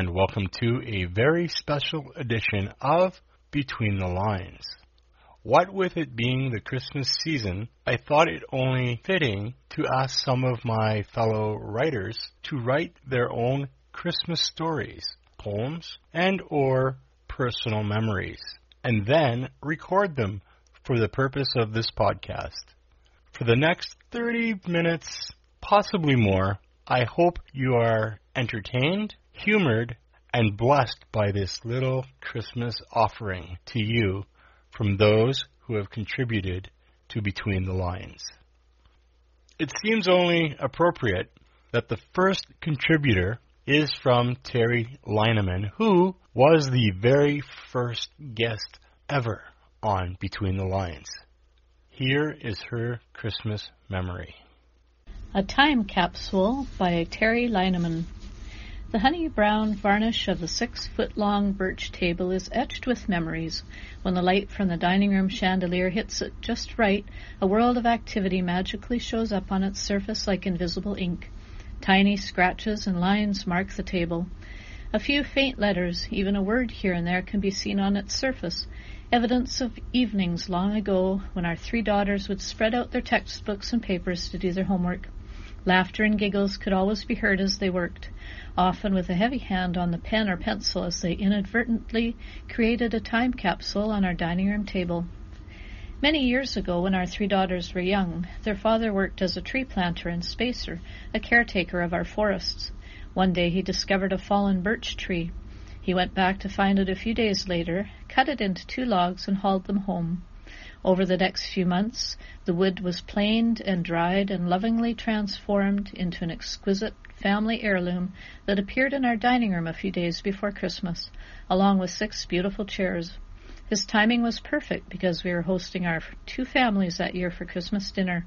And welcome to a very special edition of Between the Lines. What with it being the Christmas season, I thought it only fitting to ask some of my fellow writers to write their own Christmas stories, poems, and or personal memories, and then record them for the purpose of this podcast. For the next 30 minutes, possibly more, I hope you are entertained, humored, and blessed by this little Christmas offering to you from those who have contributed to Between the Lines. It seems only appropriate that the first contributor is from Terry Lineman, who was the very first guest ever on Between the Lines. Here is her Christmas memory. A Time Capsule by Terry Lineman. The honey brown varnish of the six foot long birch table is etched with memories. When the light from the dining room chandelier hits it just right, a world of activity magically shows up on its surface like invisible ink. Tiny scratches and lines mark the table. A few faint letters, even a word here and there, can be seen on its surface, evidence of evenings long ago when our three daughters would spread out their textbooks and papers to do their homework. Laughter and giggles could always be heard as they worked, often with a heavy hand on the pen or pencil as they inadvertently created a time capsule on our dining room table. Many years ago, when our three daughters were young, their father worked as a tree planter and spacer, a caretaker of our forests. One day he discovered a fallen birch tree. He went back to find it a few days later, cut it into two logs, and hauled them home. Over the next few months, the wood was planed and dried and lovingly transformed into an exquisite family heirloom that appeared in our dining room a few days before Christmas, along with six beautiful chairs. His timing was perfect because we were hosting our two families that year for Christmas dinner.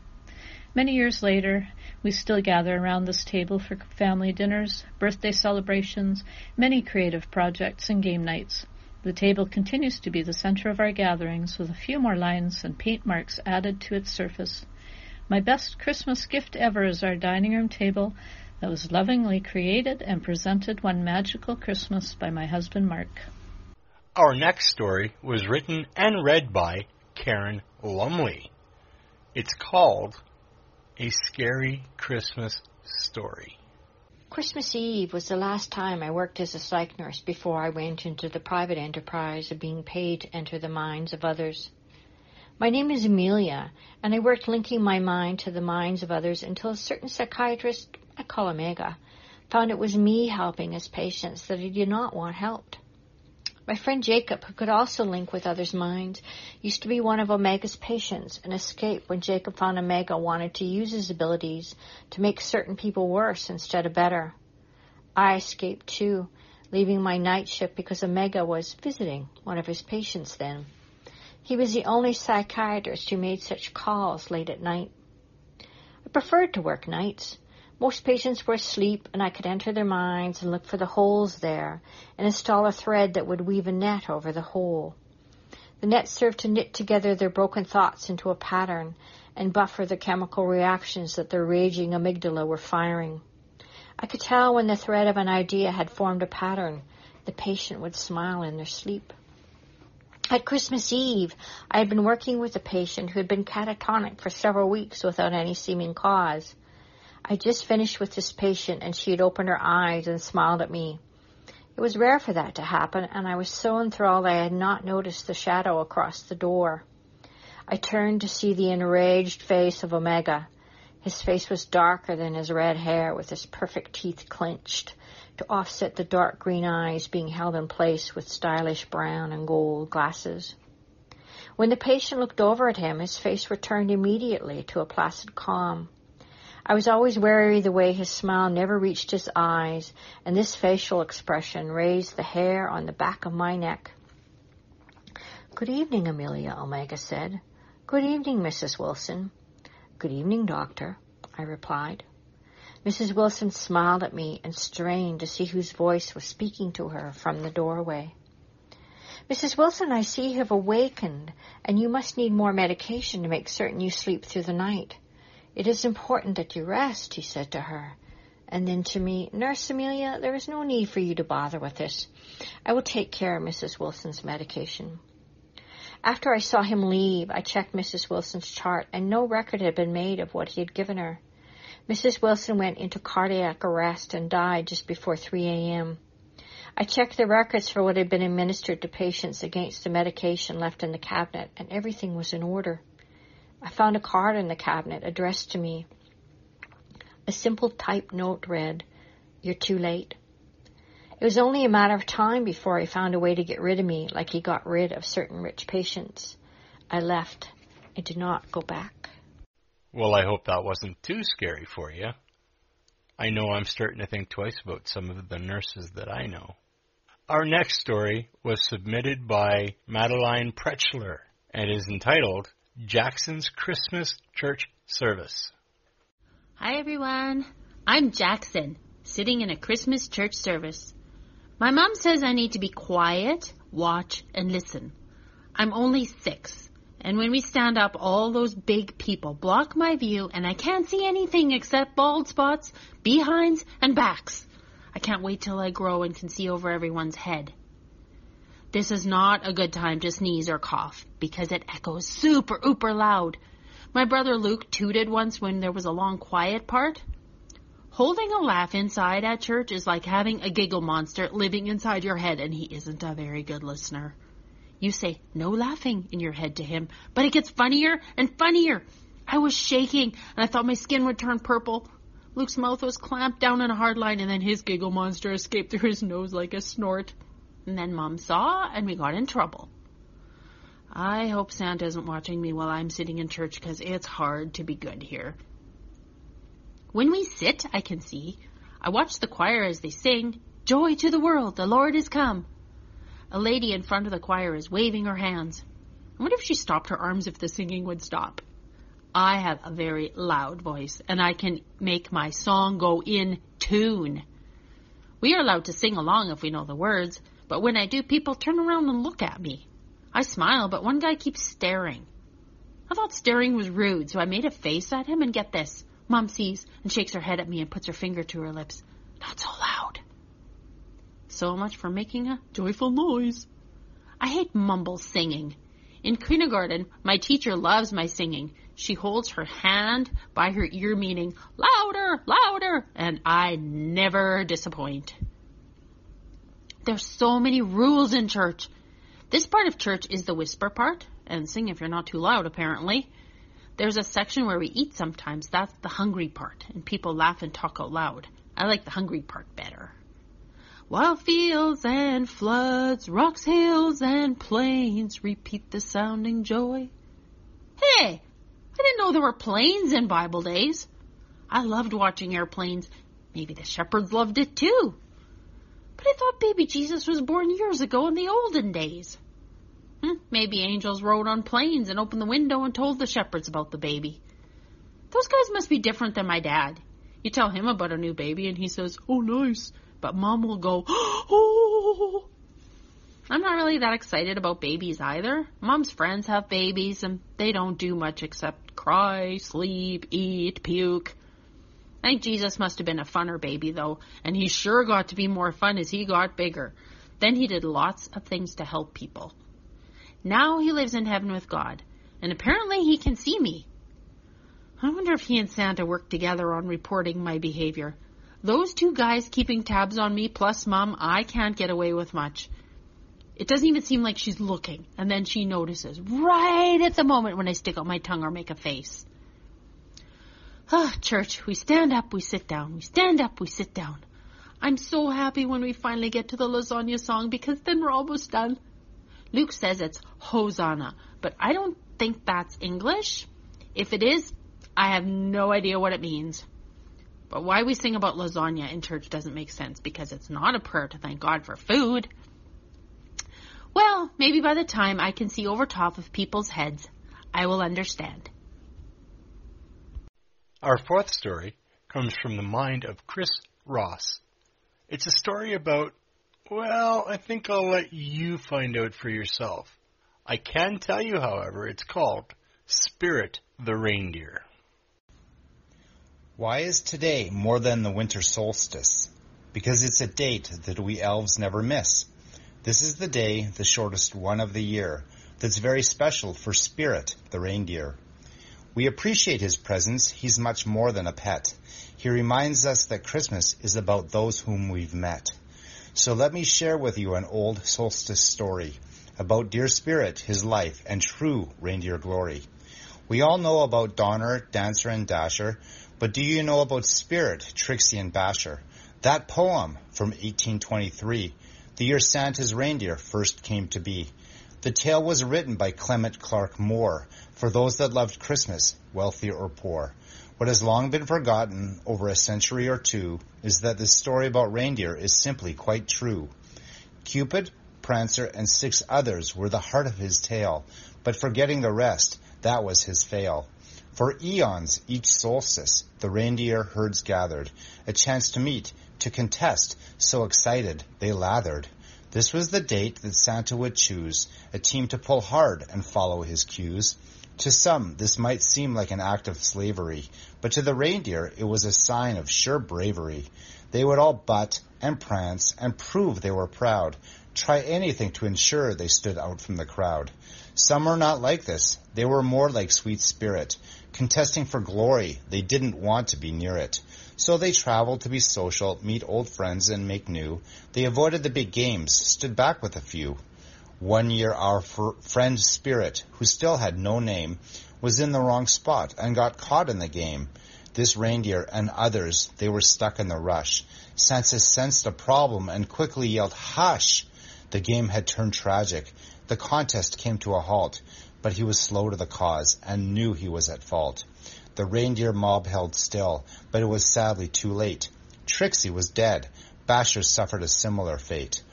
Many years later, we still gather around this table for family dinners, birthday celebrations, many creative projects, and game nights. The table continues to be the center of our gatherings, with a few more lines and paint marks added to its surface. My best Christmas gift ever is our dining room table that was lovingly created and presented one magical Christmas by my husband Mark. Our next story was written and read by Karen Lumley. It's called A Scary Christmas Story. Christmas Eve was the last time I worked as a psych nurse before I went into the private enterprise of being paid to enter the minds of others. My name is Amelia, and I worked linking my mind to the minds of others until a certain psychiatrist, I call Omega, found it was me helping his patients that he did not want helped. My friend Jacob, who could also link with others' minds, used to be one of Omega's patients and escaped when Jacob found Omega wanted to use his abilities to make certain people worse instead of better. I escaped too, leaving my night shift because Omega was visiting one of his patients then. He was the only psychiatrist who made such calls late at night. I preferred to work nights. Most patients were asleep, and I could enter their minds and look for the holes there and install a thread that would weave a net over the hole. The net served to knit together their broken thoughts into a pattern and buffer the chemical reactions that their raging amygdala were firing. I could tell when the thread of an idea had formed a pattern. The patient would smile in their sleep. At Christmas Eve, I had been working with a patient who had been catatonic for several weeks without any seeming cause. I just finished with this patient and she had opened her eyes and smiled at me. It was rare for that to happen, and I was so enthralled I had not noticed the shadow across the door. I turned to see the enraged face of Omega. His face was darker than his red hair, with his perfect teeth clenched to offset the dark green eyes being held in place with stylish brown and gold glasses. When the patient looked over at him, his face returned immediately to a placid calm. I was always wary the way his smile never reached his eyes, and this facial expression raised the hair on the back of my neck. Good evening, Amelia, Omega said. Good evening, Mrs. Wilson. Good evening, Doctor, I replied. Mrs. Wilson smiled at me and strained to see whose voice was speaking to her from the doorway. Mrs. Wilson, I see you have awakened, and you must need more medication to make certain you sleep through the night. It is important that you rest, he said to her, And then to me, Nurse Amelia, there is no need for you to bother with this. I will take care of Mrs. Wilson's medication. After I saw him leave, I checked Mrs. Wilson's chart, and no record had been made of what he had given her. Mrs. Wilson went into cardiac arrest and died just before 3 a.m. I checked the records for what had been administered to patients against the medication left in the cabinet, and everything was in order. I found a card in the cabinet addressed to me. A simple typed note read, You're too late. It was only a matter of time before he found a way to get rid of me, like he got rid of certain rich patients. I left. I did not go back. Well, I hope that wasn't too scary for you. I know I'm starting to think twice about some of the nurses that I know. Our next story was submitted by Madeline Pretschler and is entitled Jackson's Christmas Church Service. Hi everyone. I'm Jackson, sitting in a Christmas church service. My mom says I need to be quiet, watch, and listen. I'm only six, and when we stand up, all those big people block my view, and I can't see anything except bald spots, behinds, and backs. I can't wait till I grow and can see over everyone's head. This is not a good time to sneeze or cough because it echoes super ooper loud. My brother Luke tooted once when there was a long quiet part. Holding a laugh inside at church is like having a giggle monster living inside your head, and he isn't a very good listener. You say no laughing in your head to him, but it gets funnier and funnier. I was shaking, and I thought my skin would turn purple. Luke's mouth was clamped down in a hard line, and then his giggle monster escaped through his nose like a snort. And then Mom saw, and we got in trouble. I hope Santa isn't watching me while I'm sitting in church because it's hard to be good here. When we sit, I can see. I watch the choir as they sing, Joy to the world, the Lord is come. A lady in front of the choir is waving her hands. I wonder if she stopped her arms if the singing would stop. I have a very loud voice, and I can make my song go in tune. We are allowed to sing along if we know the words, but when I do, people turn around and look at me. I smile, but one guy keeps staring. I thought staring was rude, so I made a face at him, and get this. Mom sees and shakes her head at me and puts her finger to her lips. Not so loud. So much for making a joyful noise. I hate mumble singing. In kindergarten, my teacher loves my singing. She holds her hand by her ear, meaning louder, louder, and I never disappoint. There's so many rules in church. This part of church is the whisper part, and sing if you're not too loud, apparently. There's a section where we eat sometimes. That's the hungry part, and people laugh and talk out loud. I like the hungry part better. While fields and floods, rocks, hills, and plains repeat the sounding joy. Hey, I didn't know there were planes in Bible days. I loved watching airplanes. Maybe the shepherds loved it too. But I thought baby Jesus was born years ago in the olden days. Hmm, maybe angels rode on planes and opened the window and told the shepherds about the baby. Those guys must be different than my dad. You tell him about a new baby and he says, oh nice. But mom will go, oh. I'm not really that excited about babies either. Mom's friends have babies and they don't do much except cry, sleep, eat, puke. I think Jesus must have been a funner baby though, and he sure got to be more fun as he got bigger. Then he did lots of things to help people. Now he lives in heaven with God, and apparently he can see me. I wonder if he and Santa work together on reporting my behavior. Those two guys keeping tabs on me plus mom, I can't get away with much. It doesn't even seem like she's looking, and then she notices right at the moment when I stick out my tongue or make a face. Ah, church, we stand up, we sit down. We stand up, we sit down. I'm so happy when we finally get to the lasagna song because then we're almost done. Luke says it's Hosanna, but I don't think that's English. If it is, I have no idea what it means. But why we sing about lasagna in church doesn't make sense because it's not a prayer to thank God for food. Well, maybe by the time I can see over top of people's heads, I will understand. Our fourth story comes from the mind of Chris Ross. It's a story about, well, I think I'll let you find out for yourself. I can tell you, however, it's called Spirit the Reindeer. Why is today more than the winter solstice? Because it's a date that we elves never miss. This is the day, the shortest one of the year, that's very special for Spirit, the reindeer. We appreciate his presence. He's much more than a pet. He reminds us that Christmas is about those whom we've met. So let me share with you an old solstice story about dear Spirit, his life, and true reindeer glory. We all know about Donner, Dancer, and Dasher, but do you know about Spirit, Trixie, and Basher? That poem from 1823, the year Santa's reindeer first came to be. The tale was written by Clement Clarke Moore for those that loved Christmas, wealthy or poor. What has long been forgotten over a century or two is that this story about reindeer is simply quite true. Cupid, Prancer, and six others were the heart of his tale, but forgetting the rest, that was his fail. For eons, each solstice, the reindeer herds gathered, a chance to meet, to contest, so excited they lathered. This was the date that Santa would choose, a team to pull hard and follow his cues. To some, this might seem like an act of slavery, but to the reindeer, it was a sign of sure bravery. They would all butt and prance and prove they were proud, try anything to ensure they stood out from the crowd. Some were not like this. They were more like sweet spirit, contesting for glory. They didn't want to be near it. So they traveled to be social, meet old friends, and make new. They avoided the big games, stood back with a few. One year our fr- friend Spirit, who still had no name, was in the wrong spot and got caught in the game. This reindeer and others, they were stuck in the rush. Santa sensed a problem and quickly yelled, hush! The game had turned tragic. The contest came to a halt, but he was slow to the cause and knew he was at fault. The reindeer mob held still, but it was sadly too late. Trixie was dead. Basher suffered a similar fate.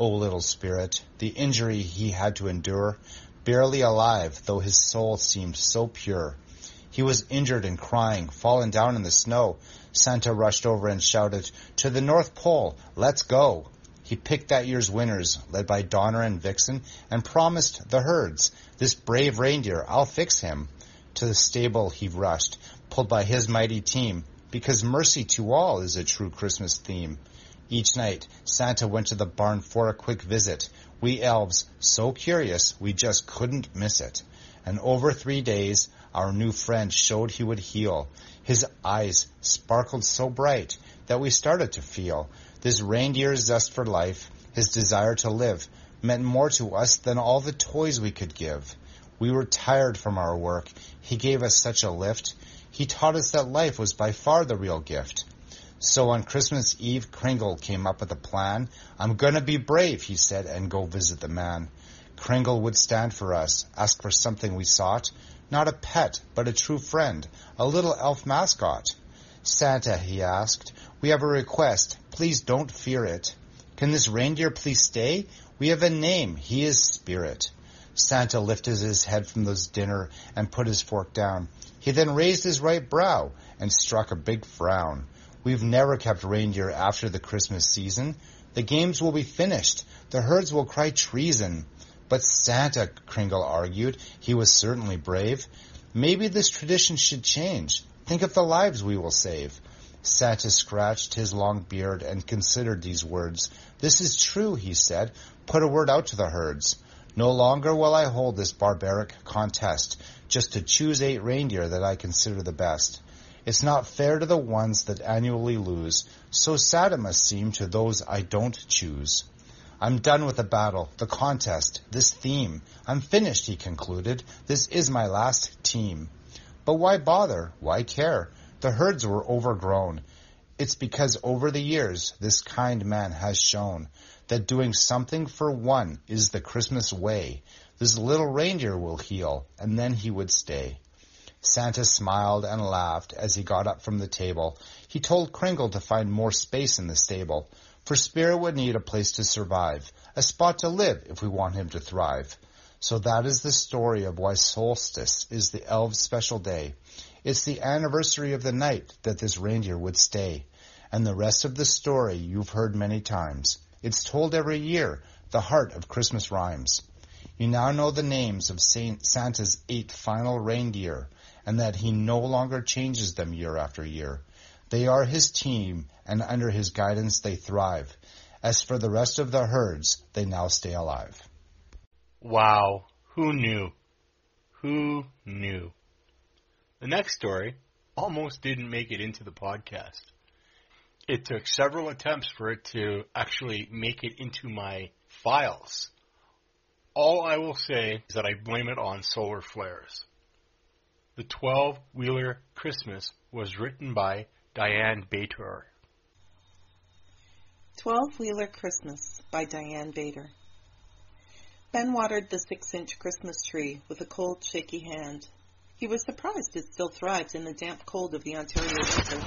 O little spirit, the injury he had to endure, barely alive, though his soul seemed so pure. He was injured and crying, fallen down in the snow. Santa rushed over and shouted, To the North Pole, let's go! He picked that year's winners, led by Donner and Vixen, and promised the herds, This brave reindeer, I'll fix him. To the stable he rushed, pulled by his mighty team, because mercy to all is a true Christmas theme. Each night, Santa went to the barn for a quick visit. We elves, so curious, we just couldn't miss it. And over three days, our new friend showed he would heal. His eyes sparkled so bright that we started to feel this reindeer's zest for life, his desire to live, meant more to us than all the toys we could give. We were tired from our work. He gave us such a lift. He taught us that life was by far the real gift. So on Christmas Eve, Kringle came up with a plan. I'm gonna be brave, he said, and go visit the man. Kringle would stand for us, ask for something we sought. Not a pet, but a true friend, a little elf mascot. Santa, he asked, we have a request. Please don't fear it. Can this reindeer please stay? We have a name. He is Spirit. Santa lifted his head from his dinner and put his fork down. He then raised his right brow and struck a big frown. We've never kept reindeer after the Christmas season. The games will be finished. The herds will cry treason. But Santa, Kringle argued, he was certainly brave. Maybe this tradition should change. Think of the lives we will save. Santa scratched his long beard and considered these words. This is true, he said. Put a word out to the herds. No longer will I hold this barbaric contest, just to choose eight reindeer that I consider the best. It's not fair to the ones that annually lose, so sad it must seem to those I don't choose. I'm done with the battle, the contest, this theme. I'm finished, he concluded. This is my last team. But why bother? Why care? The herds were overgrown. It's because over the years this kind man has shown that doing something for one is the Christmas way. This little reindeer will heal, and then he would stay. Santa smiled and laughed as he got up from the table. He told Kringle to find more space in the stable, for Spirit would need a place to survive, a spot to live if we want him to thrive. So that is the story of why solstice is the elves' special day. It's the anniversary of the night that this reindeer would stay. And the rest of the story you've heard many times. It's told every year, the heart of Christmas rhymes. You now know the names of Saint Santa's eight final reindeer, and that he no longer changes them year after year. They are his team, and under his guidance they thrive. As for the rest of the herds, they now stay alive. Wow, who knew? Who knew? The next story almost didn't make it into the podcast. It took several attempts for it to actually make it into my files. All I will say is that I blame it on solar flares. The 12 Wheeler Christmas was written by Diane Bator. 12 Wheeler Christmas by Diane Bator. Ben watered the six inch Christmas tree with a cold, shaky hand. He was surprised it still thrived in the damp cold of the Ontario winter.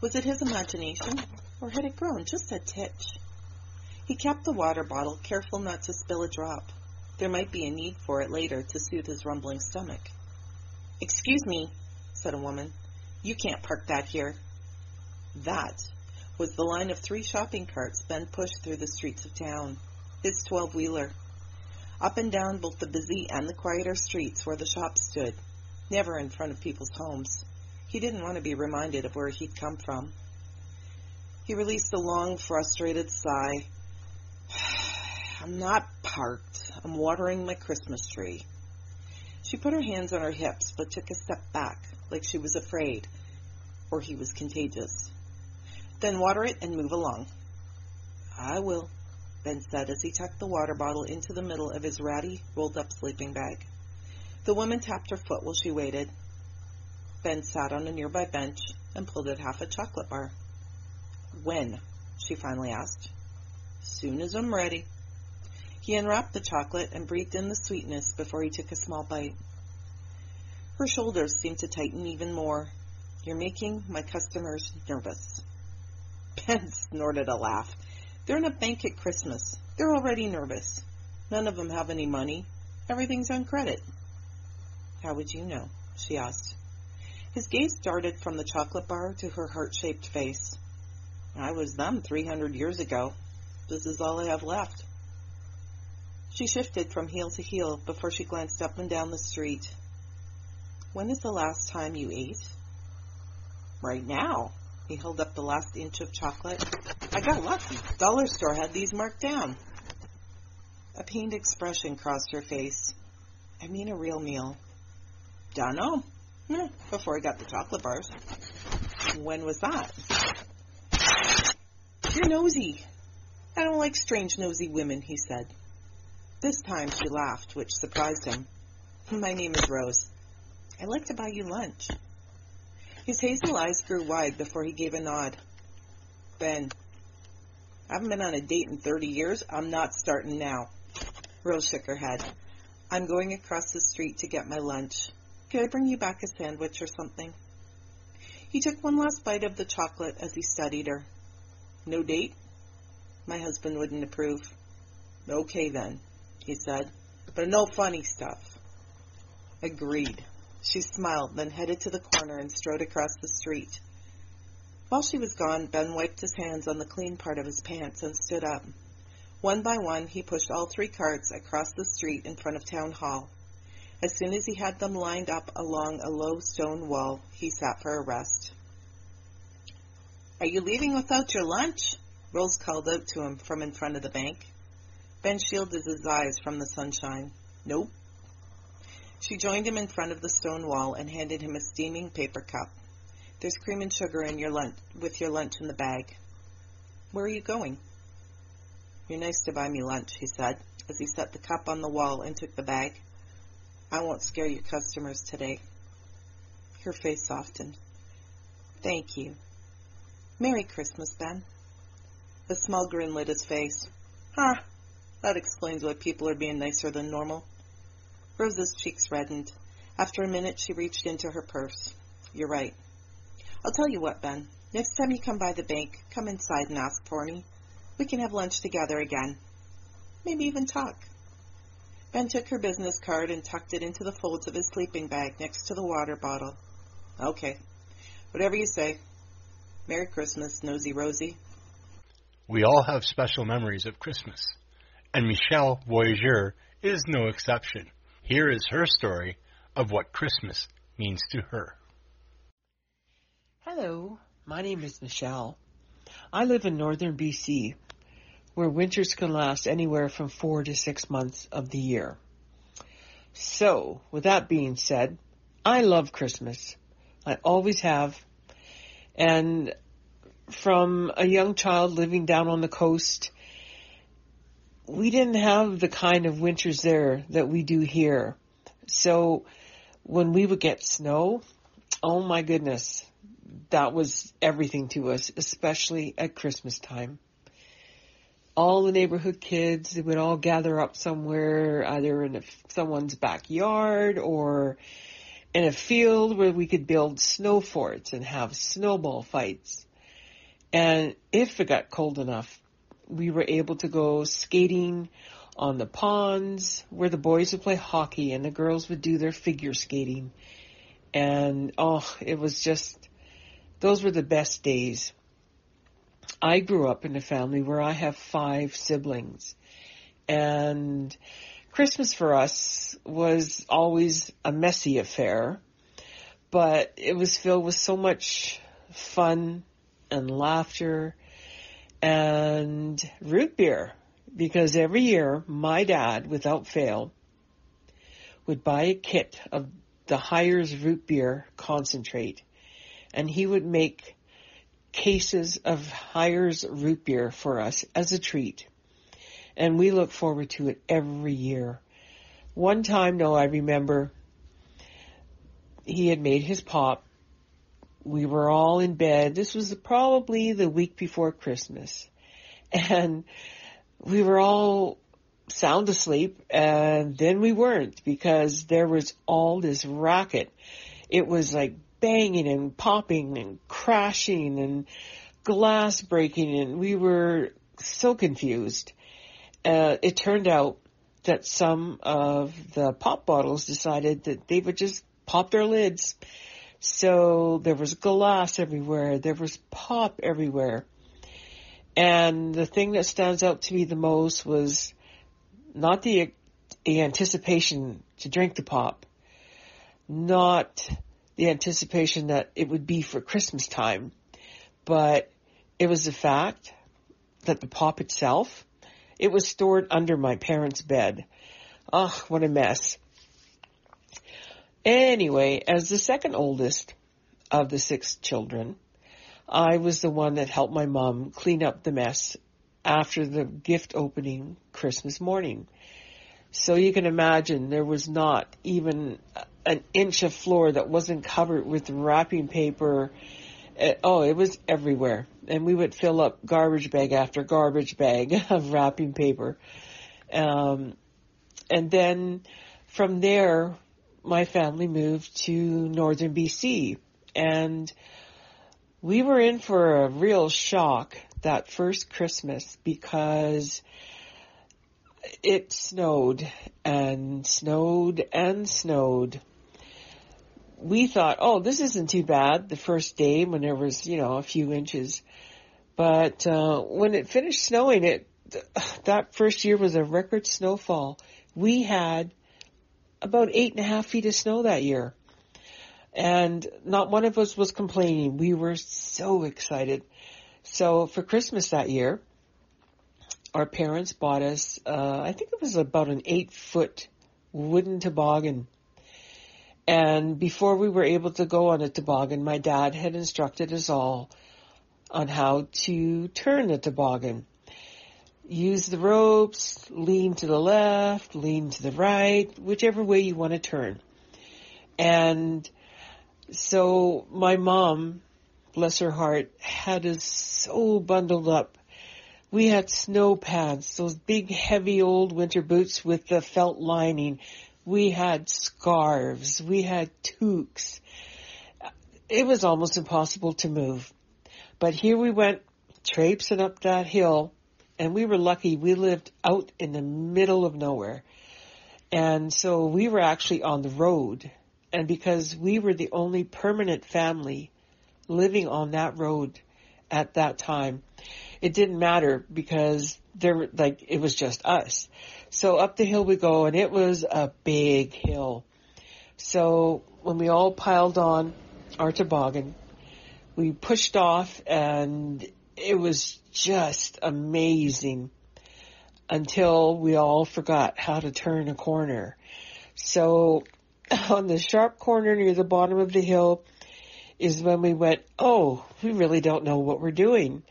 Was it his imagination, or had it grown just a titch? He kept the water bottle, careful not to spill a drop. There might be a need for it later to soothe his rumbling stomach. Excuse me, said a woman. You can't park that here. That was the line of three shopping carts Ben pushed through the streets of town. His twelve wheeler. Up and down both the busy and the quieter streets where the shops stood, never in front of people's homes. He didn't want to be reminded of where he'd come from. He released a long, frustrated sigh. I'm not parked. I'm watering my Christmas tree. She put her hands on her hips, but took a step back, like she was afraid, or he was contagious. Then water it and move along. I will, Ben said as he tucked the water bottle into the middle of his ratty, rolled up sleeping bag. The woman tapped her foot while she waited. Ben sat on a nearby bench and pulled out half a chocolate bar. When? she finally asked. Soon as I'm ready. He unwrapped the chocolate and breathed in the sweetness before he took a small bite. Her shoulders seemed to tighten even more. You're making my customers nervous. Ben snorted a laugh. They're in a bank at Christmas. They're already nervous. None of them have any money. Everything's on credit. How would you know? she asked. His gaze darted from the chocolate bar to her heart-shaped face. I was them 300 years ago. This is all I have left. She shifted from heel to heel before she glanced up and down the street. When is the last time you ate? Right now. He held up the last inch of chocolate. I got lucky. Dollar store had these marked down. A pained expression crossed her face. I mean a real meal. Dunno. Eh, before I got the chocolate bars. When was that? You're nosy. I don't like strange nosy women, he said. This time she laughed, which surprised him. My name is Rose. I'd like to buy you lunch. His hazel eyes grew wide before he gave a nod. Ben, I haven't been on a date in 30 years. I'm not starting now. Rose shook her head. I'm going across the street to get my lunch. Could I bring you back a sandwich or something? He took one last bite of the chocolate as he studied her. No date? My husband wouldn't approve. Okay then he said, but no funny stuff. Agreed. She smiled, then headed to the corner and strode across the street. While she was gone, Ben wiped his hands on the clean part of his pants and stood up. One by one, he pushed all three carts across the street in front of Town Hall. As soon as he had them lined up along a low stone wall, he sat for a rest. Are you leaving without your lunch? Rose called out to him from in front of the bank. Ben shielded his eyes from the sunshine. Nope. She joined him in front of the stone wall and handed him a steaming paper cup. There's cream and sugar in your lunch with your lunch in the bag. Where are you going? You're nice to buy me lunch, he said, as he set the cup on the wall and took the bag. I won't scare your customers today. Her face softened. Thank you. Merry Christmas, Ben. A small grin lit his face. Huh, that explains why people are being nicer than normal. Rose's cheeks reddened. After a minute, she reached into her purse. You're right. I'll tell you what, Ben. Next time you come by the bank, come inside and ask for me. We can have lunch together again. Maybe even talk. Ben took her business card and tucked it into the folds of his sleeping bag next to the water bottle. Okay. Whatever you say. Merry Christmas, Nosy Rosie. We all have special memories of Christmas and Michelle Voyageur is no exception. Here is her story of what Christmas means to her. Hello, My name is Michelle. I live in northern BC, where winters can last anywhere from four to six months of the year. So, with that being said, I love Christmas. I always have. And from a young child living down on the coast, we didn't have the kind of winters there that we do here. So when we would get snow, oh my goodness, that was everything to us, especially at Christmas time. All the neighborhood kids, they would all gather up somewhere, either in a, someone's backyard or in a field where we could build snow forts and have snowball fights. And if it got cold enough, we were able to go skating on the ponds where the boys would play hockey and the girls would do their figure skating. And oh, it was just, those were the best days. I grew up in a family where I have five siblings and Christmas for us was always a messy affair, but it was filled with so much fun and laughter and root beer because every year my dad, without fail, would buy a kit of the Hires root beer concentrate and he would make cases of Hires root beer for us as a treat. And we look forward to it every year. One time, though, I remember he had made his pop. We were all in bed. This was probably the week before Christmas. And we were all sound asleep and then we weren't because there was all this racket. It was like banging and popping and crashing and glass breaking and we were so confused. Uh, it turned out that some of the pop bottles decided that they would just pop their lids. So there was glass everywhere. There was pop everywhere. And the thing that stands out to me the most was not the, the anticipation to drink the pop, not the anticipation that it would be for Christmas time, but it was the fact that the pop itself, it was stored under my parents' bed. Ugh, what a mess. Anyway, as the second oldest of the six children, I was the one that helped my mom clean up the mess after the gift opening Christmas morning. So you can imagine there was not even an inch of floor that wasn't covered with wrapping paper. Oh, it was everywhere. And we would fill up garbage bag after garbage bag of wrapping paper. Um, and then from there, my family moved to northern BC. And we were in for a real shock that first Christmas because it snowed and snowed and snowed. We thought, oh, this isn't too bad the first day when there was, you know, a few inches. But uh, when it finished snowing, it that first year was a record snowfall. We had about eight and a half feet of snow that year. And not one of us was complaining. We were so excited. So for Christmas that year, our parents bought us, uh, I think it was about an eight foot wooden toboggan. And before we were able to go on a toboggan, my dad had instructed us all on how to turn the toboggan. Use the ropes, lean to the left, lean to the right, whichever way you want to turn. And so my mom, bless her heart, had us so bundled up. We had snow pants, those big heavy old winter boots with the felt lining. We had scarves. We had toques. It was almost impossible to move. But here we went traipsing up that hill and we were lucky we lived out in the middle of nowhere. And so we were actually on the road and because we were the only permanent family living on that road at that time, it didn't matter because there, like, it was just us. So up the hill we go and it was a big hill. So when we all piled on our toboggan, we pushed off and it was just amazing until we all forgot how to turn a corner. So on the sharp corner near the bottom of the hill is when we went, oh, we really don't know what we're doing.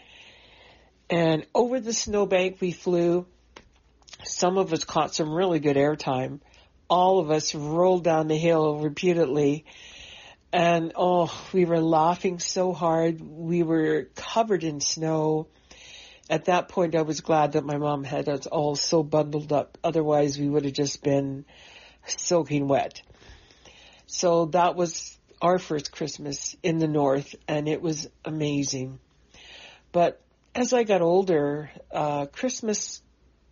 And over the snowbank we flew. Some of us caught some really good airtime. All of us rolled down the hill repeatedly. And oh, we were laughing so hard. We were covered in snow. At that point, I was glad that my mom had us all so bundled up. Otherwise, we would have just been soaking wet. So that was our first Christmas in the north and it was amazing. But as I got older, uh, Christmas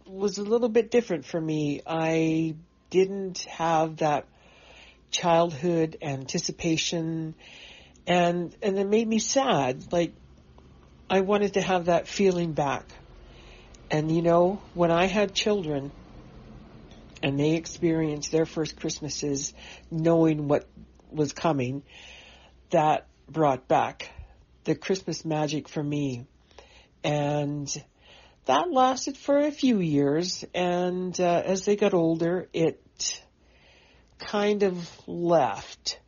was a little bit different for me. I didn't have that childhood anticipation and, and it made me sad. Like, I wanted to have that feeling back. And you know, when I had children and they experienced their first Christmases knowing what was coming, that brought back the Christmas magic for me. And that lasted for a few years. And uh, as they got older, it kind of left.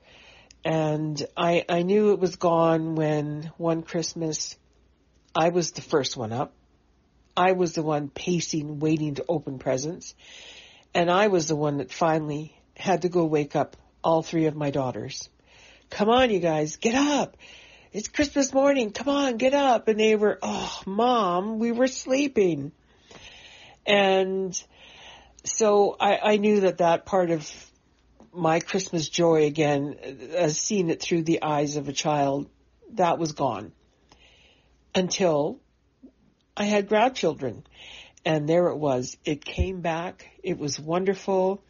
And I, I knew it was gone when one Christmas I was the first one up. I was the one pacing, waiting to open presents. And I was the one that finally had to go wake up all three of my daughters. Come on, you guys, get up. It's Christmas morning. Come on, get up. And they were, oh, mom, we were sleeping. And so I, I knew that that part of my Christmas joy again, as seeing it through the eyes of a child, that was gone until I had grandchildren. And there it was. It came back. It was wonderful.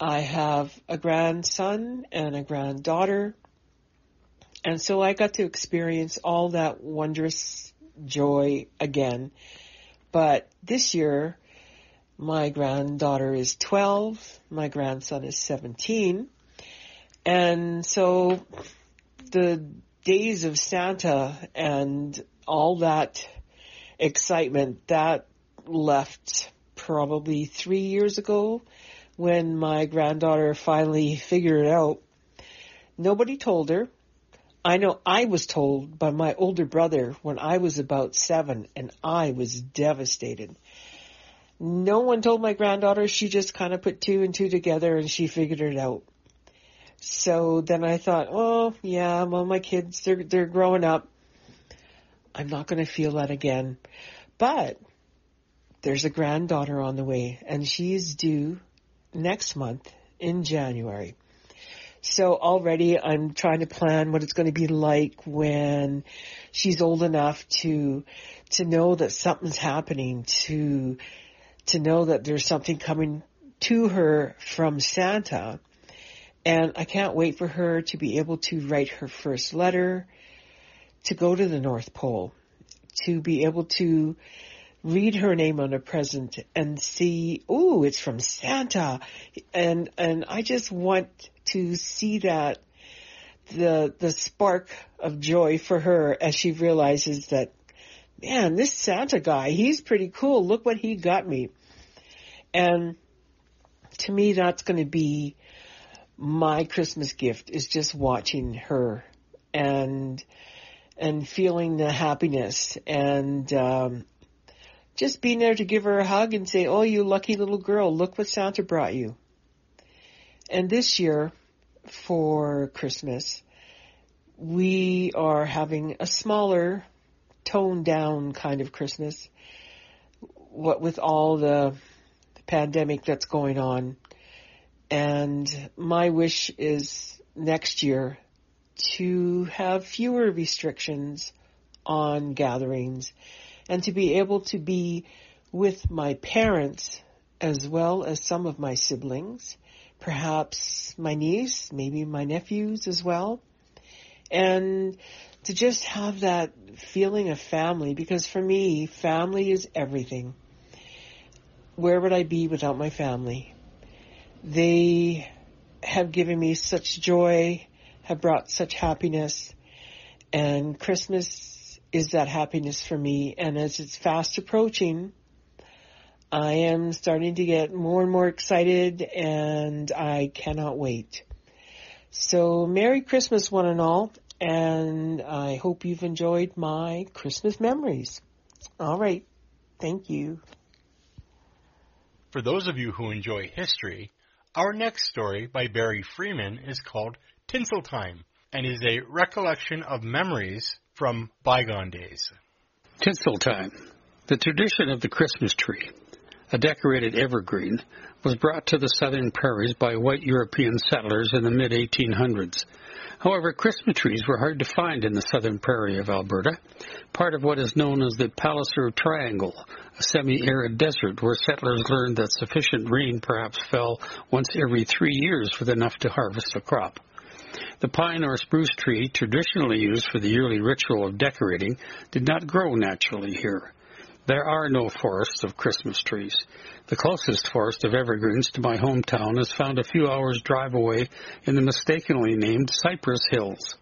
I have a grandson and a granddaughter. And so I got to experience all that wondrous joy again. But this year, my granddaughter is 12, my grandson is 17. And so the days of Santa and all that excitement that left probably three years ago when my granddaughter finally figured it out. Nobody told her. I know I was told by my older brother when I was about seven and I was devastated. No one told my granddaughter. She just kind of put two and two together and she figured it out. So then I thought, oh yeah, well my kids, they're, they're growing up. I'm not going to feel that again. But there's a granddaughter on the way and she's due next month in January. So already I'm trying to plan what it's going to be like when she's old enough to, to know that something's happening, to, to know that there's something coming to her from Santa and I can't wait for her to be able to write her first letter, to go to the North Pole, to be able to read her name on a present and see, ooh, it's from Santa. And, and I just want to see that, the, the spark of joy for her as she realizes that, man, this Santa guy, he's pretty cool. Look what he got me. And to me, that's going to be my Christmas gift is just watching her and and feeling the happiness and um, just being there to give her a hug and say, "Oh, you lucky little girl! Look what Santa brought you." And this year, for Christmas, we are having a smaller, toned down kind of Christmas. What with all the, the pandemic that's going on, and my wish is next year to have fewer restrictions on gatherings and to be able to be with my parents as well as some of my siblings, perhaps my niece, maybe my nephews as well. And to just have that feeling of family because for me, family is everything. Where would I be without my family? They have given me such joy, have brought such happiness, And Christmas is that happiness for me. And as it's fast approaching, I am starting to get more and more excited and I cannot wait. So Merry Christmas one and all and I hope you've enjoyed my Christmas memories. All right. Thank you. For those of you who enjoy history, our next story by Barry Freeman is called Tinsel Time and is a recollection of memories from bygone days. Tinsel Time, the tradition of the Christmas tree, a decorated evergreen, was brought to the southern prairies by white European settlers in the mid 1800s. However, Christmas trees were hard to find in the southern prairie of Alberta, part of what is known as the Palliser Triangle, a semi-arid desert where settlers learned that sufficient rain perhaps fell once every three years with enough to harvest a crop. The pine or spruce tree, traditionally used for the yearly ritual of decorating, did not grow naturally here. There are no forests of Christmas trees. The closest forest of evergreens to my hometown is found a few hours' drive away in the mistakenly named Cypress Hills.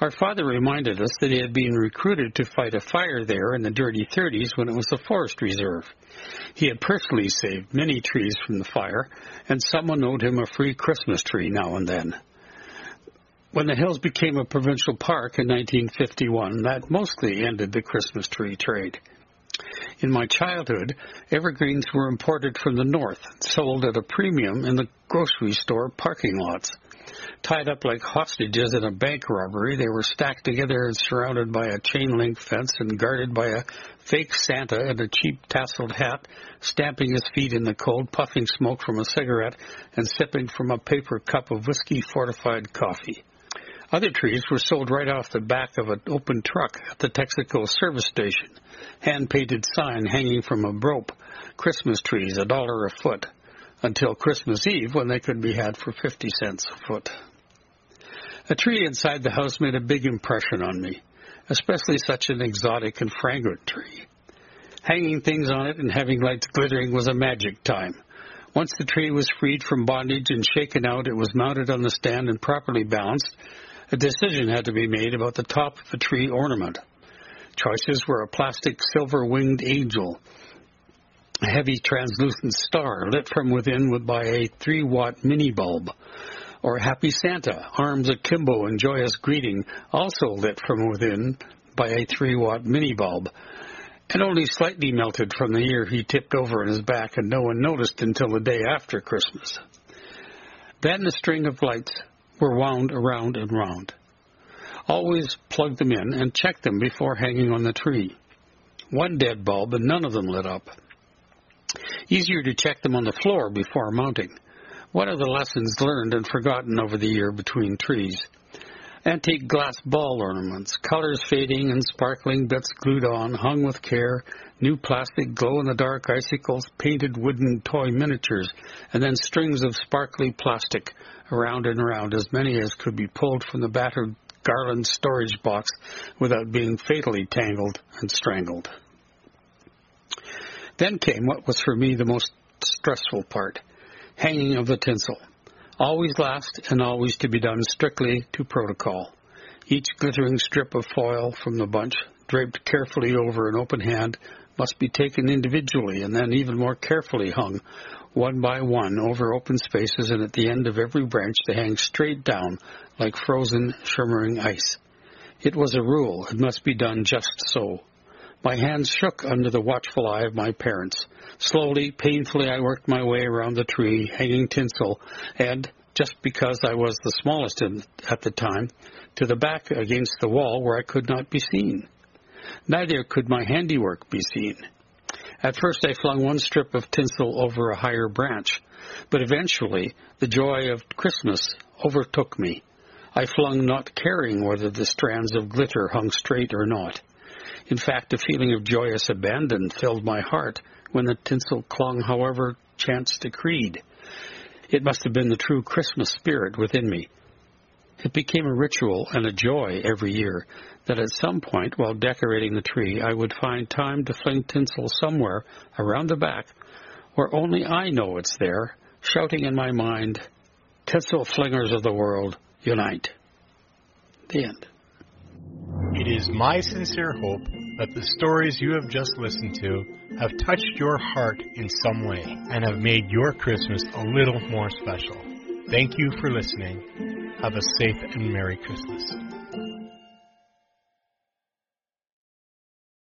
Our father reminded us that he had been recruited to fight a fire there in the dirty 30s when it was a forest reserve. He had personally saved many trees from the fire, and someone owed him a free Christmas tree now and then. When the hills became a provincial park in 1951, that mostly ended the Christmas tree trade. In my childhood, evergreens were imported from the north, sold at a premium in the grocery store parking lots. Tied up like hostages in a bank robbery, they were stacked together and surrounded by a chain link fence and guarded by a fake Santa in a cheap tasseled hat, stamping his feet in the cold, puffing smoke from a cigarette, and sipping from a paper cup of whiskey fortified coffee. Other trees were sold right off the back of an open truck at the Texaco service station. Hand-painted sign hanging from a rope. Christmas trees, a dollar a foot. Until Christmas Eve when they could be had for 50 cents a foot. A tree inside the house made a big impression on me, especially such an exotic and fragrant tree. Hanging things on it and having lights glittering was a magic time. Once the tree was freed from bondage and shaken out, it was mounted on the stand and properly balanced, a decision had to be made about the top of the tree ornament. Choices were a plastic silver winged angel, a heavy translucent star lit from within by a 3 watt mini bulb, or Happy Santa, arms akimbo in joyous greeting, also lit from within by a 3 watt mini bulb, and only slightly melted from the year he tipped over on his back and no one noticed until the day after Christmas. Then the string of lights were wound around and round. Always plug them in and check them before hanging on the tree. One dead bulb and none of them lit up. Easier to check them on the floor before mounting. What are the lessons learned and forgotten over the year between trees. Antique glass ball ornaments, colors fading and sparkling bits glued on, hung with care, new plastic glow in the dark icicles, painted wooden toy miniatures, and then strings of sparkly plastic around and around, as many as could be pulled from the battered garland storage box without being fatally tangled and strangled. Then came what was for me the most stressful part hanging of the tinsel. Always last and always to be done strictly to protocol. Each glittering strip of foil from the bunch, draped carefully over an open hand, must be taken individually and then even more carefully hung one by one over open spaces and at the end of every branch to hang straight down like frozen, shimmering ice. It was a rule. It must be done just so. My hands shook under the watchful eye of my parents. Slowly, painfully, I worked my way around the tree, hanging tinsel, and, just because I was the smallest in, at the time, to the back against the wall where I could not be seen. Neither could my handiwork be seen. At first I flung one strip of tinsel over a higher branch, but eventually the joy of Christmas overtook me. I flung not caring whether the strands of glitter hung straight or not. In fact, a feeling of joyous abandon filled my heart when the tinsel clung however chance decreed. It must have been the true Christmas spirit within me. It became a ritual and a joy every year that at some point while decorating the tree I would find time to fling tinsel somewhere around the back where only I know it's there, shouting in my mind, Tinsel flingers of the world, unite. The end. It is my sincere hope that the stories you have just listened to have touched your heart in some way and have made your Christmas a little more special. Thank you for listening. Have a safe and Merry Christmas.